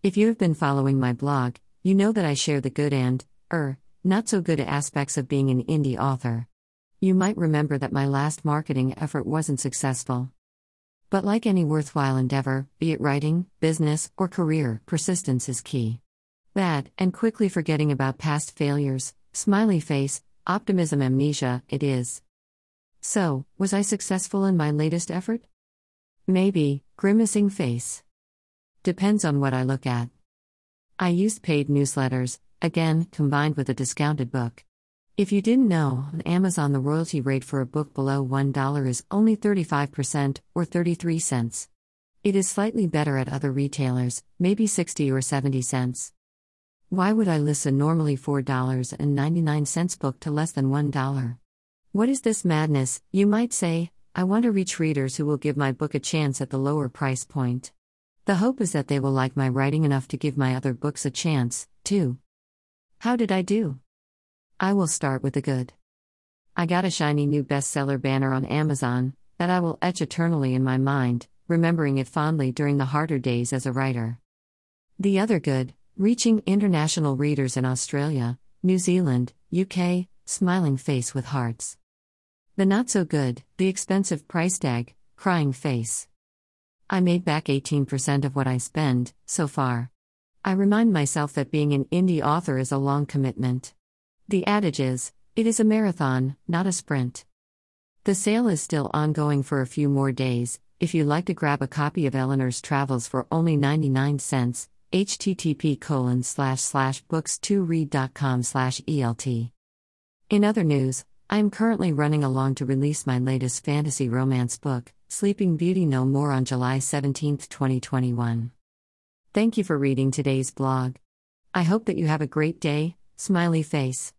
If you have been following my blog, you know that I share the good and, er, not so good aspects of being an indie author. You might remember that my last marketing effort wasn't successful. But like any worthwhile endeavor, be it writing, business, or career, persistence is key. That, and quickly forgetting about past failures, smiley face, optimism amnesia, it is. So, was I successful in my latest effort? Maybe, grimacing face. Depends on what I look at. I used paid newsletters, again, combined with a discounted book. If you didn't know, on Amazon the royalty rate for a book below $1 is only 35% or 33 cents. It is slightly better at other retailers, maybe 60 or 70 cents. Why would I list a normally $4.99 book to less than $1? What is this madness, you might say? I want to reach readers who will give my book a chance at the lower price point. The hope is that they will like my writing enough to give my other books a chance, too. How did I do? I will start with the good. I got a shiny new bestseller banner on Amazon that I will etch eternally in my mind, remembering it fondly during the harder days as a writer. The other good, reaching international readers in Australia, New Zealand, UK, smiling face with hearts. The not so good, the expensive price tag, crying face. I made back 18% of what I spend, so far. I remind myself that being an indie author is a long commitment. The adage is, it is a marathon, not a sprint. The sale is still ongoing for a few more days. If you'd like to grab a copy of Eleanor's Travels for only 99 cents, http colon slash slash books2read.com slash ELT. In other news, I am currently running along to release my latest fantasy romance book, Sleeping Beauty No More on July 17, 2021. Thank you for reading today's blog. I hope that you have a great day, smiley face.